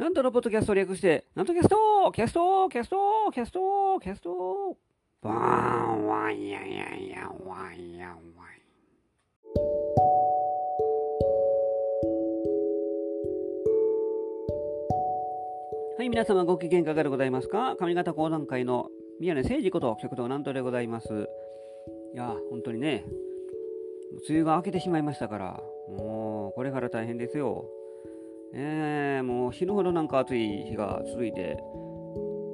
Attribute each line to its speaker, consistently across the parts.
Speaker 1: 南斗のポッドキャストを略して、南斗キャストキャストキャストキャストキャストバーンワンヤンヤンヤンワンヤンワン。はい、皆様ご機嫌いかがでございますか？上方講談会の宮根誠司こと極道南斗でございます。いや、本当にね、梅雨が明けてしまいましたから、もうこれから大変ですよ。えー、もう死ぬほどなんか暑い日が続いて、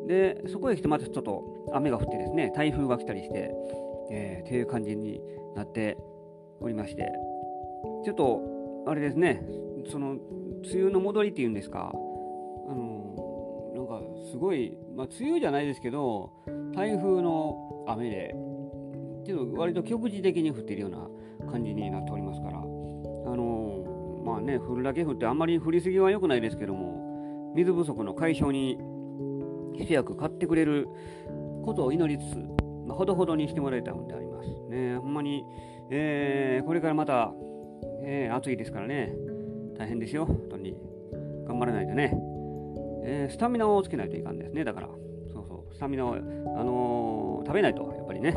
Speaker 1: で、そこへ来てまたちょっと雨が降ってですね、台風が来たりして、えー、っていう感じになっておりまして、ちょっと、あれですね、その、梅雨の戻りっていうんですか、あのなんかすごい、まあ、梅雨じゃないですけど、台風の雨で、ちょっと割と局地的に降っているような感じになっておりますから、ね、降るだけ降ってあんまり降りすぎは良くないですけども、水不足の解消に一役買ってくれることを祈りつつ、まあ、ほどほどにしてもらいたいのであります。ね、ほんまに、えー、これからまた、えー、暑いですからね、大変ですよ、本当に。頑張らないとね。えー、スタミナをつけないといかんですね、だから。そうそう、スタミナを、あの、食べないと、やっぱりね。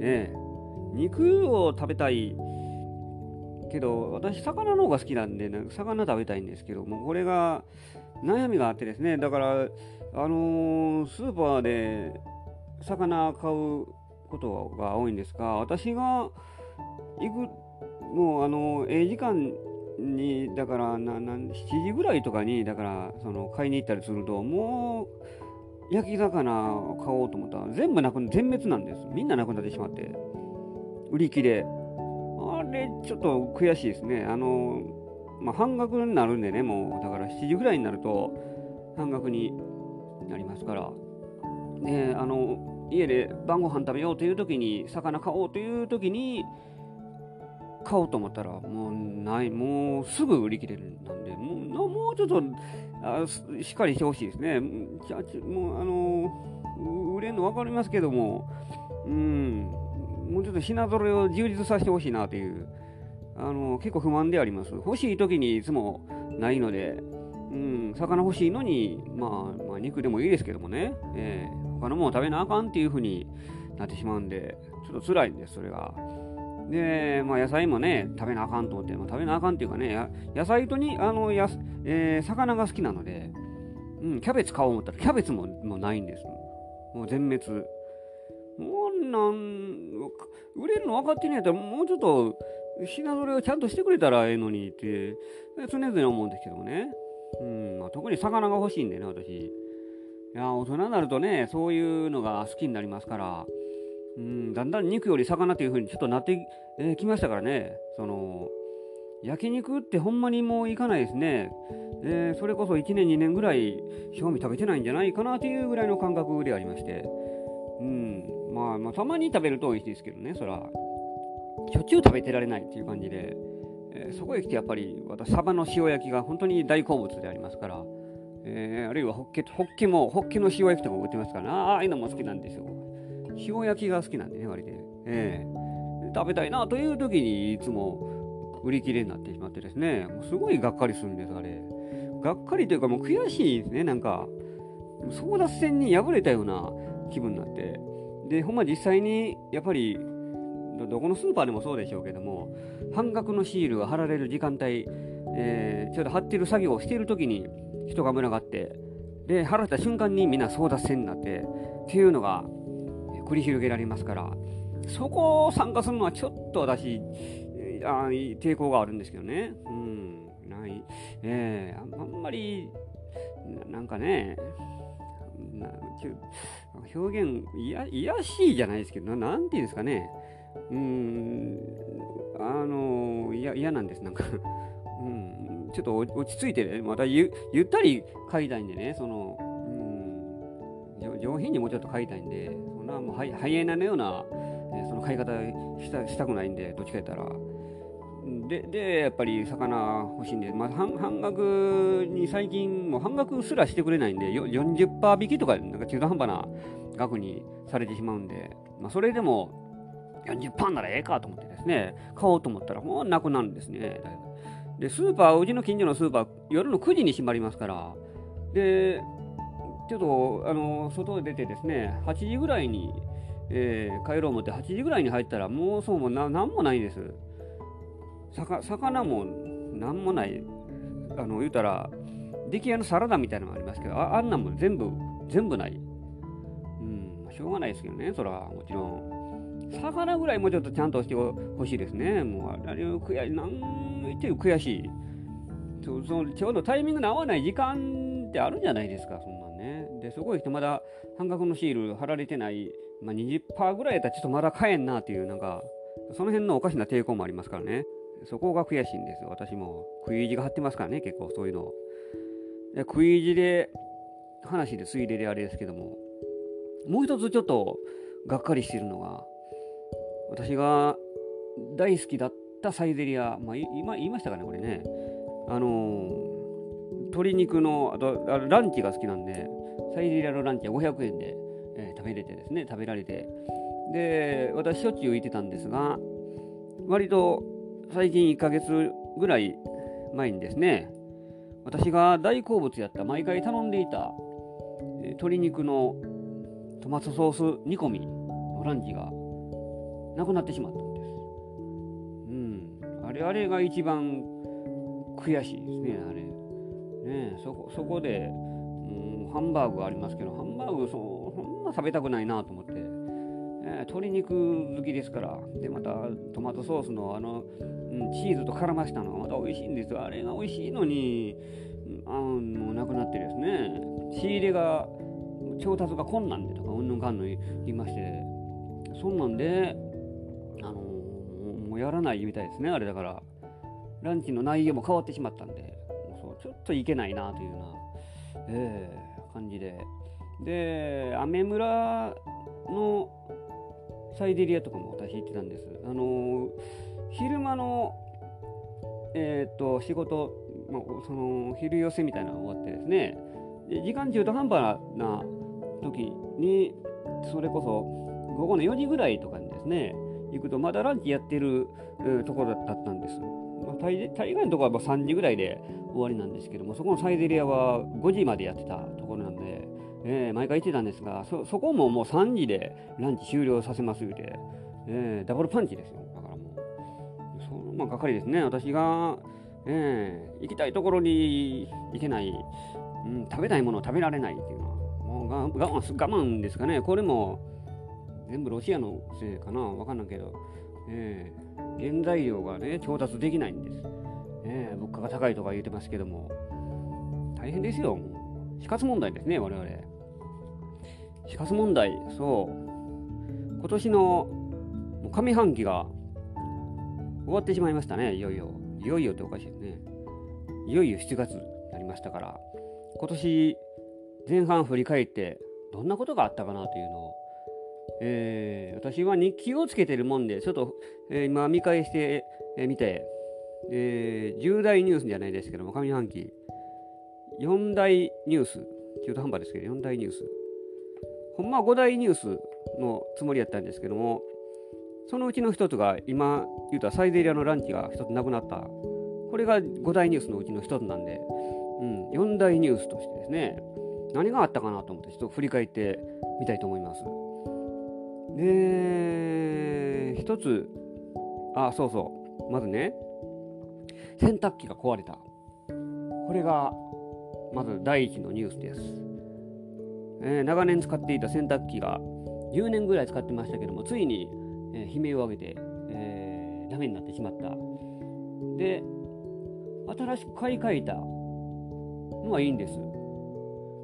Speaker 1: えー、肉を食べたいけど、私、魚の方が好きなんで、なんか魚食べたいんですけども、これが悩みがあってですね、だから、あのー、スーパーで魚買うことが多いんですが、私が行く、もう、あのー、ええ時間に、だからなな、7時ぐらいとかに、だから、その、買いに行ったりすると、もう、焼き魚を買おうと思ったら、全部なく全滅なんです。みんななくなってしまって、売り切れ。あれ、ちょっと悔しいですね。あの、まあ、半額になるんでね、もう、だから7時ぐらいになると、半額になりますから、ね、あの、家で晩ご飯食べようという時に、魚買おうという時に、買おうと思ったら、もうない、もうすぐ売り切れるなんで、もうもうちょっとあしっかりしてほしいですね。じゃもう、あの、売れるの分かりますけども、うん、もうちょっと品揃えを充実させてほしいなという、あの結構不満であります。欲しい時にいつもないので、うん、魚欲しいのに、まあ、まあ、肉でもいいですけどもね、えー、他のもの食べなあかんっていう風になってしまうんで、ちょっと辛いんです、それが。で、まあ、野菜もね、食べなあかんと思って、まあ、食べなあかんっていうかね、野菜とに、あの、やえー、魚が好きなので、うん、キャベツ買おう思ったら、キャベツももうないんです。もう全滅。なん、売れるの？分かってんやったら、もうちょっと品揃えをちゃんとしてくれたらええのにって、常々思うんですけどもね。うんまあ、特に魚が欲しいんでね、私。いや、大人になるとね、そういうのが好きになりますから、うん、だんだん肉より魚という風にちょっとなってき、ましたからね、その、焼肉ってほんまにもういかないですね。えー、それこそ1年2年ぐらい賞味食べてないんじゃないかなというぐらいの感覚でありまして。うん、まあ、まあ、たまに食べると美味しいですけどね、そら、しょっちゅう食べてられないっていう感じで、えー、そこへ来てやっぱり私、サバの塩焼きが本当に大好物でありますから、えー、あるいはホッケ、ホッケも、ホッケの塩焼きとか売ってますから、ああいうのも好きなんですよ。塩焼きが好きなんでね、割で。えー、食べたいなという時にいつも売り切れになってしまってですね、もうすごいがっかりするんです、あれ。がっかりというかもう悔しいですね、なんか。争奪戦に敗れたような気分になって。で、ほんま実際に、やっぱり、どこのスーパーでもそうでしょうけども、半額のシールが貼られる時間帯、えー、ちょうど貼ってる作業をしている時に人が群がって、で、貼られた瞬間にみんな争奪戦になって、っていうのが繰り広げられますから、そこを参加するのはちょっと私、あ抵抗があるんですけどね。うん、ない。えー、あんまり、なんかね、な表現いや、いやしいじゃないですけど、ななんていうんですかね。うん、あの、嫌なんです、なんか うん、ちょっと落ち着いてね、またゆゆったり書いたいんでね、その、うん、上品にもうちょっと書いたいんで、そんなもうハイエナのような、その書い方したしたくないんで、どっちか言ったら。で、で、やっぱり魚欲しいんで、まあ、半半額に最近、もう半額すらしてくれないんで、40%引きとか、なんか中途半端な額にされてしまうんで、まあ、それでも40%ならええかと思ってですね、買おうと思ったら、もうなくなるんですね。で、スーパー、うちの近所のスーパー、夜の9時に閉まりますから、で、ちょっと、あの、外出てですね、8時ぐらいに、えー、帰ろう思って8時ぐらいに入ったら、もうそうもななんもないです。魚もなんもない。あの、言うたら、出来合いのサラダみたいなのがありますけど、あんなんも全部、全部ない。うん、しょうがないですけどね、そら、もちろん。魚ぐらいもうちょっとちゃんとしてほしいですね。もう、あれ、悔しい、なんていう悔しい。そそのちょうどタイミングの合わない時間ってあるんじゃないですか、そんなんね。で、すごい人まだ半額のシール貼られてない、まあ、20%ぐらいやったらちょっとまだ買えんなっていう、なんか、その辺のおかしな抵抗もありますからね。そこが悔しいんですよ。私も食い意地が張ってますからね、結構そういうの。食い意地で、話でついでであれですけども、もう一つちょっとがっかりしてるのが、私が大好きだったサイゼリア、まあ、今言いましたかね、これね。あのー、鶏肉の、あとあランチが好きなんで、サイゼリアのランチは500円で、えー、食べれてですね、食べられて。で、私しょっちゅう行ってたんですが、割と最近1ヶ月ぐらい前にですね、私が大好物やった、毎回頼んでいた、え、鶏肉のトマトソース煮込みのランチがなくなってしまったんです。うん。あれあれが一番悔しいですね、あれ。ねそこそこで、うん、ハンバーグありますけど、ハンバーグそそんな食べたくないなと思って、鶏肉好きですから、で、またトマトソースのあの、うん、チーズと絡ましたのがまた美味しいんですよ。あれが美味しいのに、あもうなくなってですね、仕入れが、調達が困難でとか、うんぬんかんぬん言いまして、そんなんで、あの、もうやらないみたいですね、あれだから。ランチの内容も変わってしまったんで、もうそうちょっといけないなというような、えー、感じで。で、アメ村のサイデリアとかも私行ってたんです。あのー、昼間の、えー、と仕事、まあ、その昼寄せみたいなのが終わってですね、で時間中途半端な時に、それこそ午後の4時ぐらいとかにですね、行くとまだランチやってる、ところだったんです。まあ、大大概のところは3時ぐらいで終わりなんですけども、そこのサイゼリアは5時までやってたところなんで、えー、毎回行ってたんですがそ、こももう3時でランチ終了させます言うて、えー、ダブルパンチですよ。だからもう、そのまあ、係ですね。私が、えー、行きたいところに行けない、うん、食べたいものを食べられないっていうのは、もう我慢我慢ですかね。これも全部ロシアのせいかなわかんないけど、えー、原材料がね、調達できないんです。ね、物価が高いとか言ってますけども、大変ですよ。死活問題ですね、我々。死活問題、そう。今年の上半期が終わってしまいましたね、いよいよ。いよいよっておかしいですね。いよいよ7月になりましたから、今年前半振り返って、どんなことがあったかなというのをえー、私は日記をつけてるもんで、ちょっと、えー、今見返してみ、えー、て、えー、重大ニュースじゃないですけども、上半期、4大ニュース、中途半端ですけど、4大ニュース。ほんまは5大ニュースのつもりやったんですけども、そのうちの一つが、今言うたサイゼリアのランチが一つなくなった。これが5大ニュースのうちの一つなんで、うん、4大ニュースとしてですね、何があったかなと思って、ちょっと振り返ってみたいと思います。で、一つ、あ、そうそう、まずね、洗濯機が壊れた。これが、まず第一のニュースです。えー、長年使っていた洗濯機が10年ぐらい使ってましたけども、ついに、えー、悲鳴を上げて、えー、ダメになってしまった。で、新しく買い替えたのはいいんです。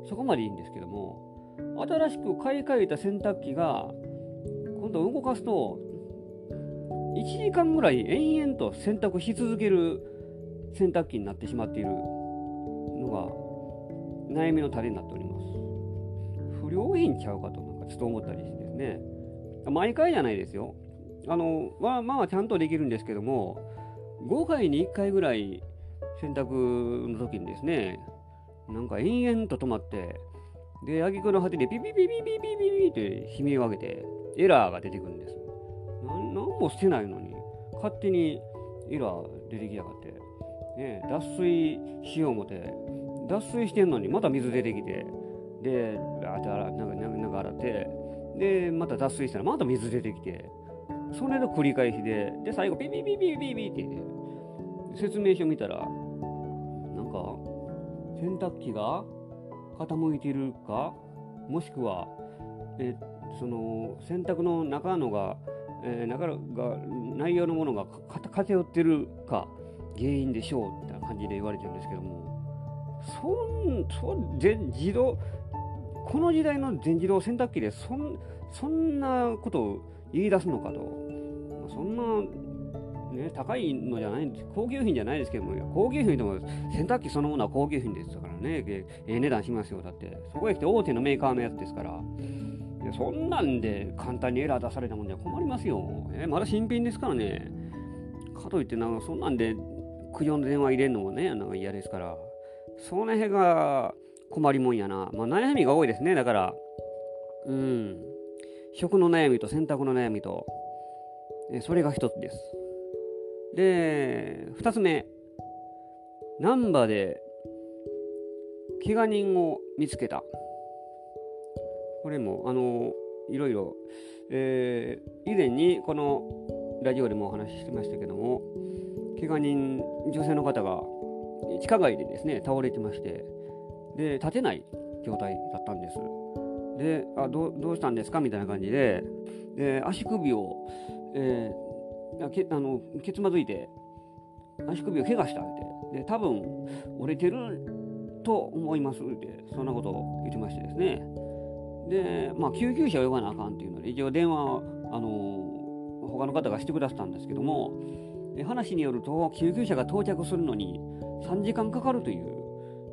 Speaker 1: そこまでいいんですけども、新しく買い替えた洗濯機が今度動かすと、1時間ぐらい延々と洗濯し続ける洗濯機になってしまっているのが悩みの種になっております。不良品ちゃうかとなんかちょっと思ったりしてですね。毎回じゃないですよ。あの、まあまあちゃんとできるんですけども、5回に1回ぐらい洗濯の時にですね、なんか延々と止まって、で、挙句の果てでピピピピピピピピって悲鳴を上げて、エラーが出てくるんです。何もしてないのに、勝手にエラー出てきやがって、ね、脱水しよう思て、脱水してんのにまた水出てきてであって洗なんかなんか洗ってでまた脱水したらまた水出てきてそれの繰り返しでで最後ピピピピピピって説明書見たらなんか洗濯機が傾いてるかもしくはえその洗濯の中のが、えー、中が内容のものが偏ってるか原因でしょうみたいな感じで言われてるんですけどもそんそ全自動この時代の全自動洗濯機でそんそんなことを言い出すのかとそんなね、高いのじゃないんです。高級品じゃないですけども、高級品でも洗濯機そのものは高級品ですからね、ええ値段しますよ。だって、そこへ来て大手のメーカーのやつですから。そんなんで簡単にエラー出されたもんじゃ困りますよ。えまだ新品ですからね。かといってなんかそんなんで苦情の電話入れるのもね、なんか嫌ですから。その辺が困りもんやな。まあ悩みが多いですね。だから、うん。食の悩みと洗濯の悩みと、えそれが一つです。で、二つ目。難波で怪我人を見つけた。これも、あの、いろいろ、えー、以前にこのラジオでもお話ししてましたけども、怪我人、女性の方が地下街でですね、倒れてまして、で、立てない状態だったんです。で、あどうしたんですかみたいな感じで、で足首を、えー、けあのけつまずいて、足首を怪我したって、で、多分折れてると思いますって、そんなことを言ってましてですね。で、まあ、救急車を呼ばなあかんっていうので、一応電話を、あの他の方がしてくださったんですけども、話によると、救急車が到着するのに3時間かかるという、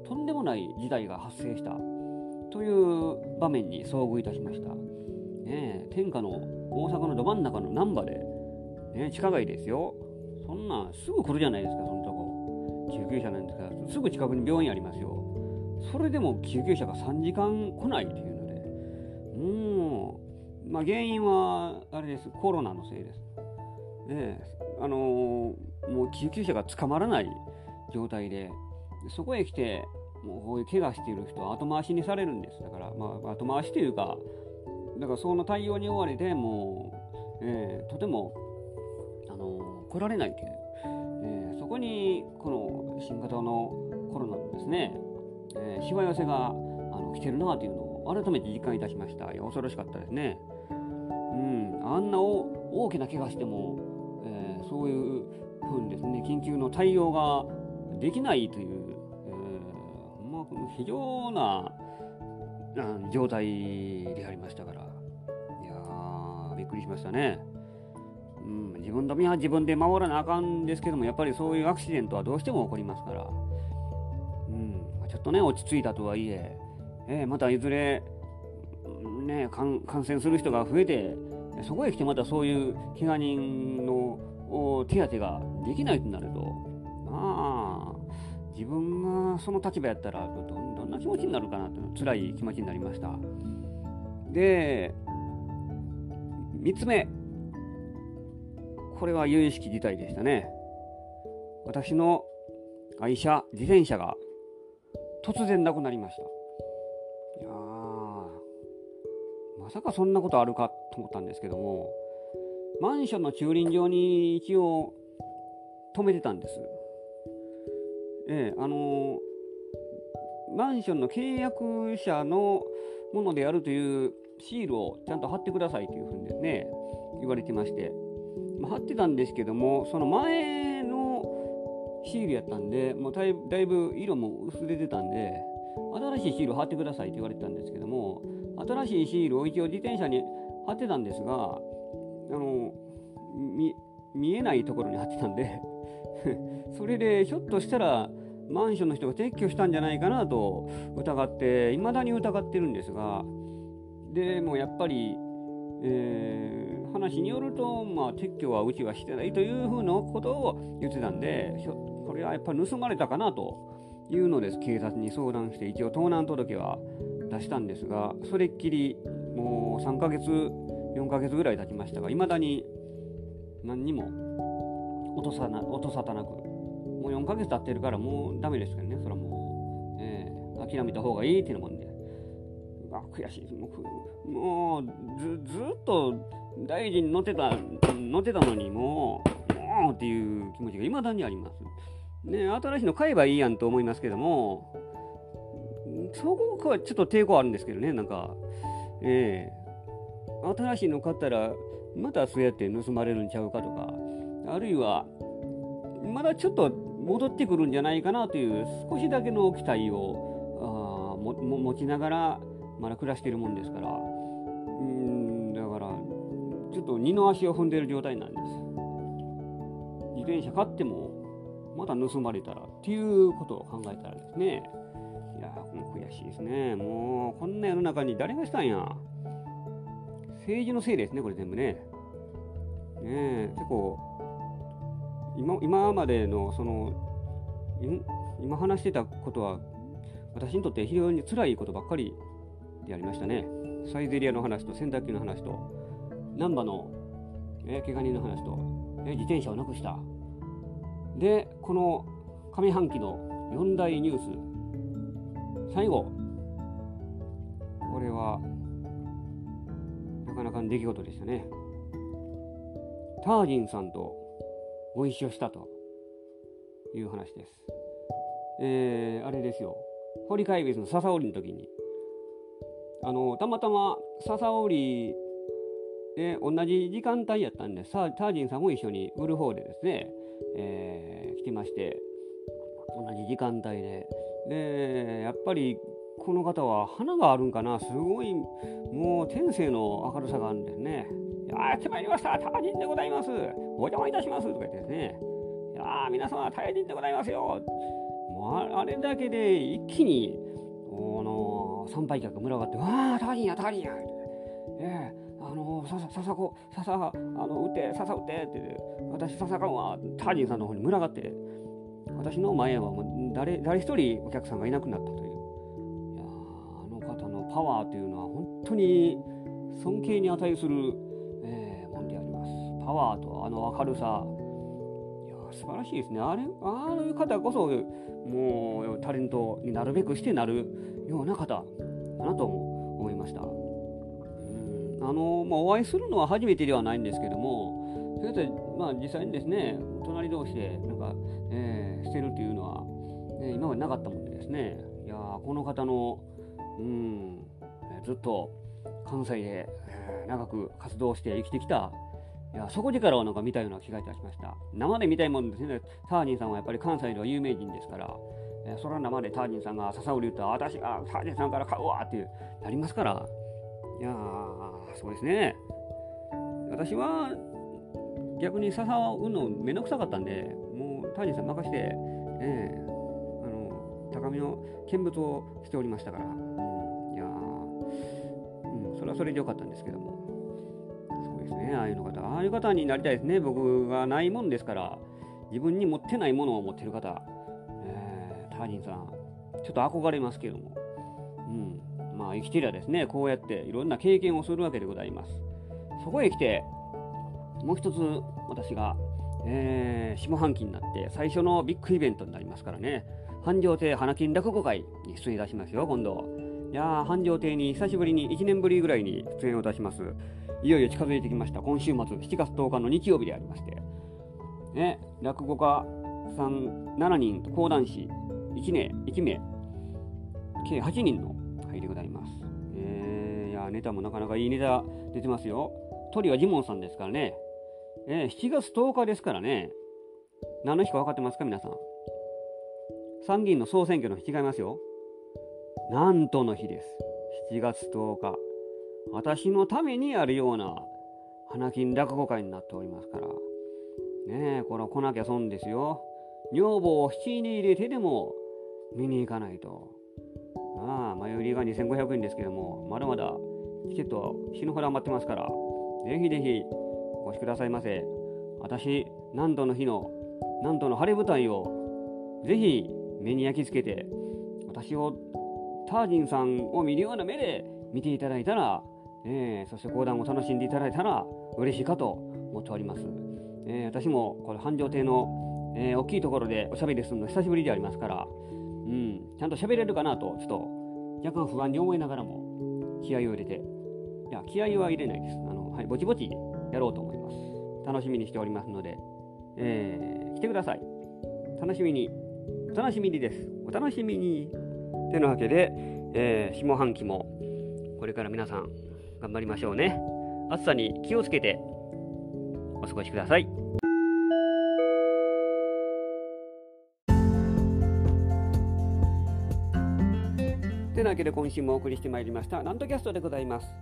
Speaker 1: とんでもない事態が発生したという場面に遭遇いたしました。ね、天下の大阪のど真ん中の難波で、ね、地下街ですよ。そんなすぐ来るじゃないですか、そのとこ。救急車なんですから、すぐ近くに病院ありますよ。それでも救急車が3時間来ないというのでもう、まあ、原因はあれです、コロナのせいです。で、あのー、もう救急車が捕まらない状態で、そこへ来て、もうこういう怪我している人は後回しにされるんです。だから、まあ、後回しというか、だからその対応に追われて、もう、えー、とても、あの、来られないという、えー、そこに、この新型のコロナのですね、えしわ寄せがあの来てるなというのを改めて実感いたしました。いや恐ろしかったですね。うん、あんな大きな怪我しても、えー、そういうふうにですね、緊急の対応ができないという、非常な、うん、状態でありましたから、いやー、びっくりしましたね。うん、自分の身は自分で守らなあかんですけども、やっぱりそういうアクシデントはどうしても起こりますから、うん、ちょっとね、落ち着いたとはいえ、えー、またいずれ、ね、感染する人が増えて、そこへ来てまたそういう怪我人の手当てができないとなる、自分がその立場やったらど、どんな気持ちになるかなという辛い気持ちになりました。で、3つ目。これは有意識事態でしたね。私の愛車、自転車が突然なくなりました。いやまさかそんなことあるかと思ったんですけどもマンションの駐輪場に一応止めてたんです。ええあの、マンションの契約者のものであるというシールをちゃんと貼ってくださいというふうにね言われてまして、まあ、貼ってたんですけどもその前のシールやったんでもうだいぶ色も薄れてたんで新しいシール貼ってくださいって言われてたんですけども新しいシールを一応自転車に貼ってたんですがあの見えないところに貼ってたんで それでひょっとしたらマンションの人が撤去したんじゃないかなと疑っていまだに疑ってるんですがでもやっぱり、えー、話によると、まあ、撤去はうちはしてないというふうなことを言ってたんでこれはやっぱり盗まれたかなというのです。警察に相談して一応盗難届は出したんですがそれっきりもう3ヶ月4ヶ月ぐらい経ちましたがいまだに何にも音さな音沙汰なくもう4ヶ月経ってるからもうダメですけどね。それはもう、え諦めた方がいいっていうもんで、あ悔しい。です。もうもうずずっと大事に乗ってた乗ってたのにもう、もうっていう気持ちが未だにあります。ね、新しいの買えばいいやんと思いますけども、そこはちょっと抵抗あるんですけどね、なんか、ええ。ー、新しいの買ったら、またそうやって盗まれるんちゃうかとか、あるいは、まだちょっと戻ってくるんじゃないかなという少しだけの期待をあも持ちながらまだ暮らしているもんですから。うんだからちょっと二の足を踏んでいる状態なんです。自転車買ってもまた盗まれたらっていうことを考えたらですね。いやもう悔しいですね。もうこんな世の中に誰がしたんや。政治のせいですねこれ全部ね。ねえ結構今今までのその今話してたことは私にとって非常に辛いことばっかりでありましたね。サイゼリアの話と洗濯機の話と難波の、え怪我人の話と、え自転車をなくした。で、この上半期の4大ニュース最後これはなかなかの出来事でしたね。タージンさんとご一緒したという話です。えー、あれですよ。堀会別の笹織の時に、あの、たまたま笹織で同じ時間帯やったんで、さタージンさんも一緒に売る方でですね、えー、来てまして、同じ時間帯で。で、やっぱりこの方は花があるんかな、すごい、もう天性の明るさがあるんですね。やってまいりました、タージンでございます。お邪魔いたしますとか言ってですね、いや皆様、タージンでございますよ。もうあれだけで一気に、あの参拝客群がって、わあ、タージンや、タージンや。ええあのささ、ささこ、ささ、あの、打て、ささ打てって、私、ささかんは、タージンさんの方に群がって、私の前はもう誰、誰一人お客さんがいなくなったという。いやあの方のパワーというのは、本当に尊敬に値するパワーとあの明るさ。いや素晴らしいですね。あれああいう方こそもうタレントになるべくしてなるような方だなと思いました。うん。あの、まあ、お会いするのは初めてではないんですけどもそれとまあ実際にですね隣同士でなんか、えー、してるというのは、ね、今までなかったもんでですね。いやこの方のうんずっと関西で長く活動して生きてきたいやそこでからはなんか見たような気がいたしました。生で見たいもんですね。タージンさんはやっぱり関西では有名人ですから、え、それは生でタージンさんが笹売り言った、私がタージンさんから買うわっていう、なりますから。いやー、そうですね。私は逆に笹を売るのめんどくさかったんで、もうタージンさん任して、えー、あの高みの見物をしておりましたから、いや、うん、それはそれでよかったんですけども。ああいうの方。ああいう方になりたいですね。僕がないもんですから、自分に持ってないものを持ってる方、えー、ターニンさん、ちょっと憧れますけども、うん、まあ生きてりゃですね、こうやっていろんな経験をするわけでございます。そこへ来て、もう一つ私が、えー、下半期になって最初のビッグイベントになりますからね、繁盛亭花金落語会に出演いたしますよ、今度。いや、繁盛亭に久しぶりに1年ぶりぐらいに出演をいたします。いよいよ近づいてきました。今週末、7月10日の日曜日でありまして、ね、落語家さん7人講談師1名、1名、計8人の会でございます。えー、いや、ネタもなかなかいいネタ出てますよ。トリはジモンさんですからね。えー、7月10日ですからね。何の日か分かってますか、皆さん。参議院の総選挙の日違いますよ。なんとの日です。7月10日。私のためにあるような花金落語会になっておりますから。ねえ、これ来なきゃ損ですよ。女房を七に入れてでも見に行かないと。ああ、前売りが2500円ですけども、まだまだチケットは死ぬほど余ってますから、ぜひぜひお越しくださいませ。私、何度の日の、何度の晴れ舞台をぜひ目に焼き付けて、私をタージンさんを見るような目で見ていただいたらえー、そして講談を楽しんでいただいたら嬉しいかと思っております。えー、私もこれ繁盛亭の、えー、大きいところでおしゃべりするの久しぶりでありますから、うん、ちゃんと喋れるかなと、ちょっと若干不安に思いながらも気合を入れて、いや、気合は入れないです。あの、はい、ぼちぼちやろうと思います。楽しみにしておりますので、えー、来てください。楽しみに、お楽しみにです。お楽しみに。てなわけで、えー、下半期もこれから皆さん頑張りましょうね。暑さに気をつけてお過ごしください。てなわけで今週もお送りしてまいりました、なんとキャストでございます。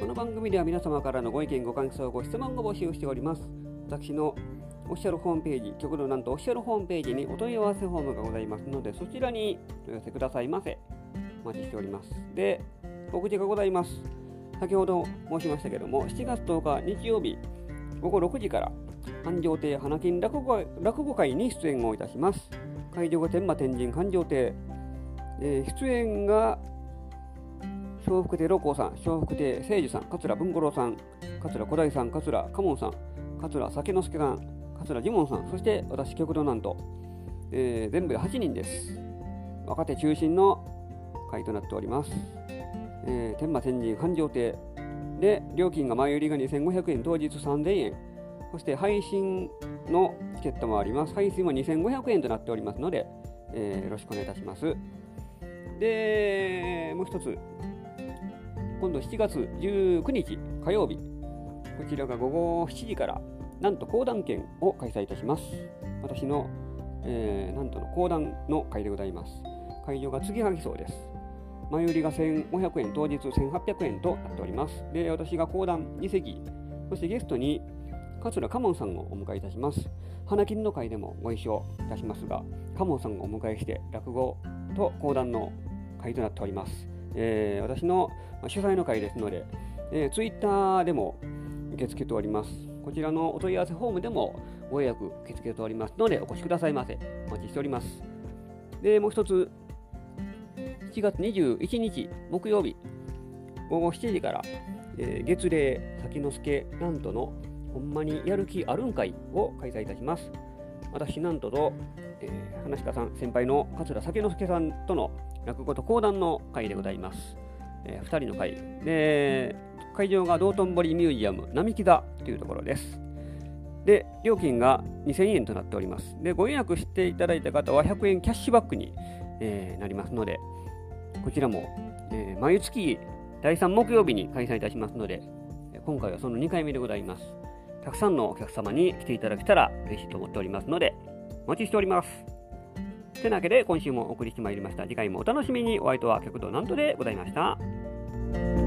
Speaker 1: この番組では皆様からのご意見、ご感想、ご質問を募集しております。私のオフィシャルホームページ、極度なんとオフィシャルホームページにお問い合わせフォームがございますので、そちらにお寄せくださいませ。お待ちしております。で、告知がございます。先ほど申しましたけども、7月10日日曜日午後6時から、繁盛亭花金落語落語会に出演をいたします。会場が天満天神繁盛亭、えー、出演が笑福亭六甲さん、笑福亭誠司さん、桂文五郎さん、桂小大さん、桂嘉門さん、桂酒之助さん、桂ジモンさん、そして私、極道なんと、えー、全部で8人です。若手中心の会となっております。えー、天満天神繁盛亭で、料金が前売りが2500円、当日3000円、そして配信のチケットもあります。配信は2500円となっておりますので、えー、よろしくお願いいたします。で、もう一つ、今度7月19日火曜日、こちらが午後7時から、なんと講談券を開催いたします。私の、えー、なんとの講談の会でございます。会場が次はぎそうです。前売りが1500円、当日1800円となっております。で、私が講談2席、そしてゲストに桂カモンさんをお迎えいたします。花金の会でもご一緒いたしますが、カモンさんをお迎えして落語と講談の会となっております。えー、私の主催の会ですので、えー、ツイッターでも受け付けております。こちらのお問い合わせフォームでもご予約受け付けておりますので、お越しくださいませ。お待ちしております。で、もう一つ、7月21日木曜日午後7時から、えー、月齢先之助なんとのほんまにやる気あるんかいを開催いたします。私なんとと、えー、話したさん先輩の桂酒之助さんとの落語と講談の会でございます。えー、2人の会で会場が道頓堀ミュージアム並木座というところです。で、料金が2000円となっております。で、ご予約していただいた方は100円キャッシュバックに、えー、なりますので、こちらも、えー、毎月第3木曜日に開催いたしますので、今回はその2回目でございます。たくさんのお客様に来ていただけたら嬉しいと思っておりますので、お待ちしております。てなわけで今週もお送りしてまいりました。次回もお楽しみに。お相手は極道なんとでございました。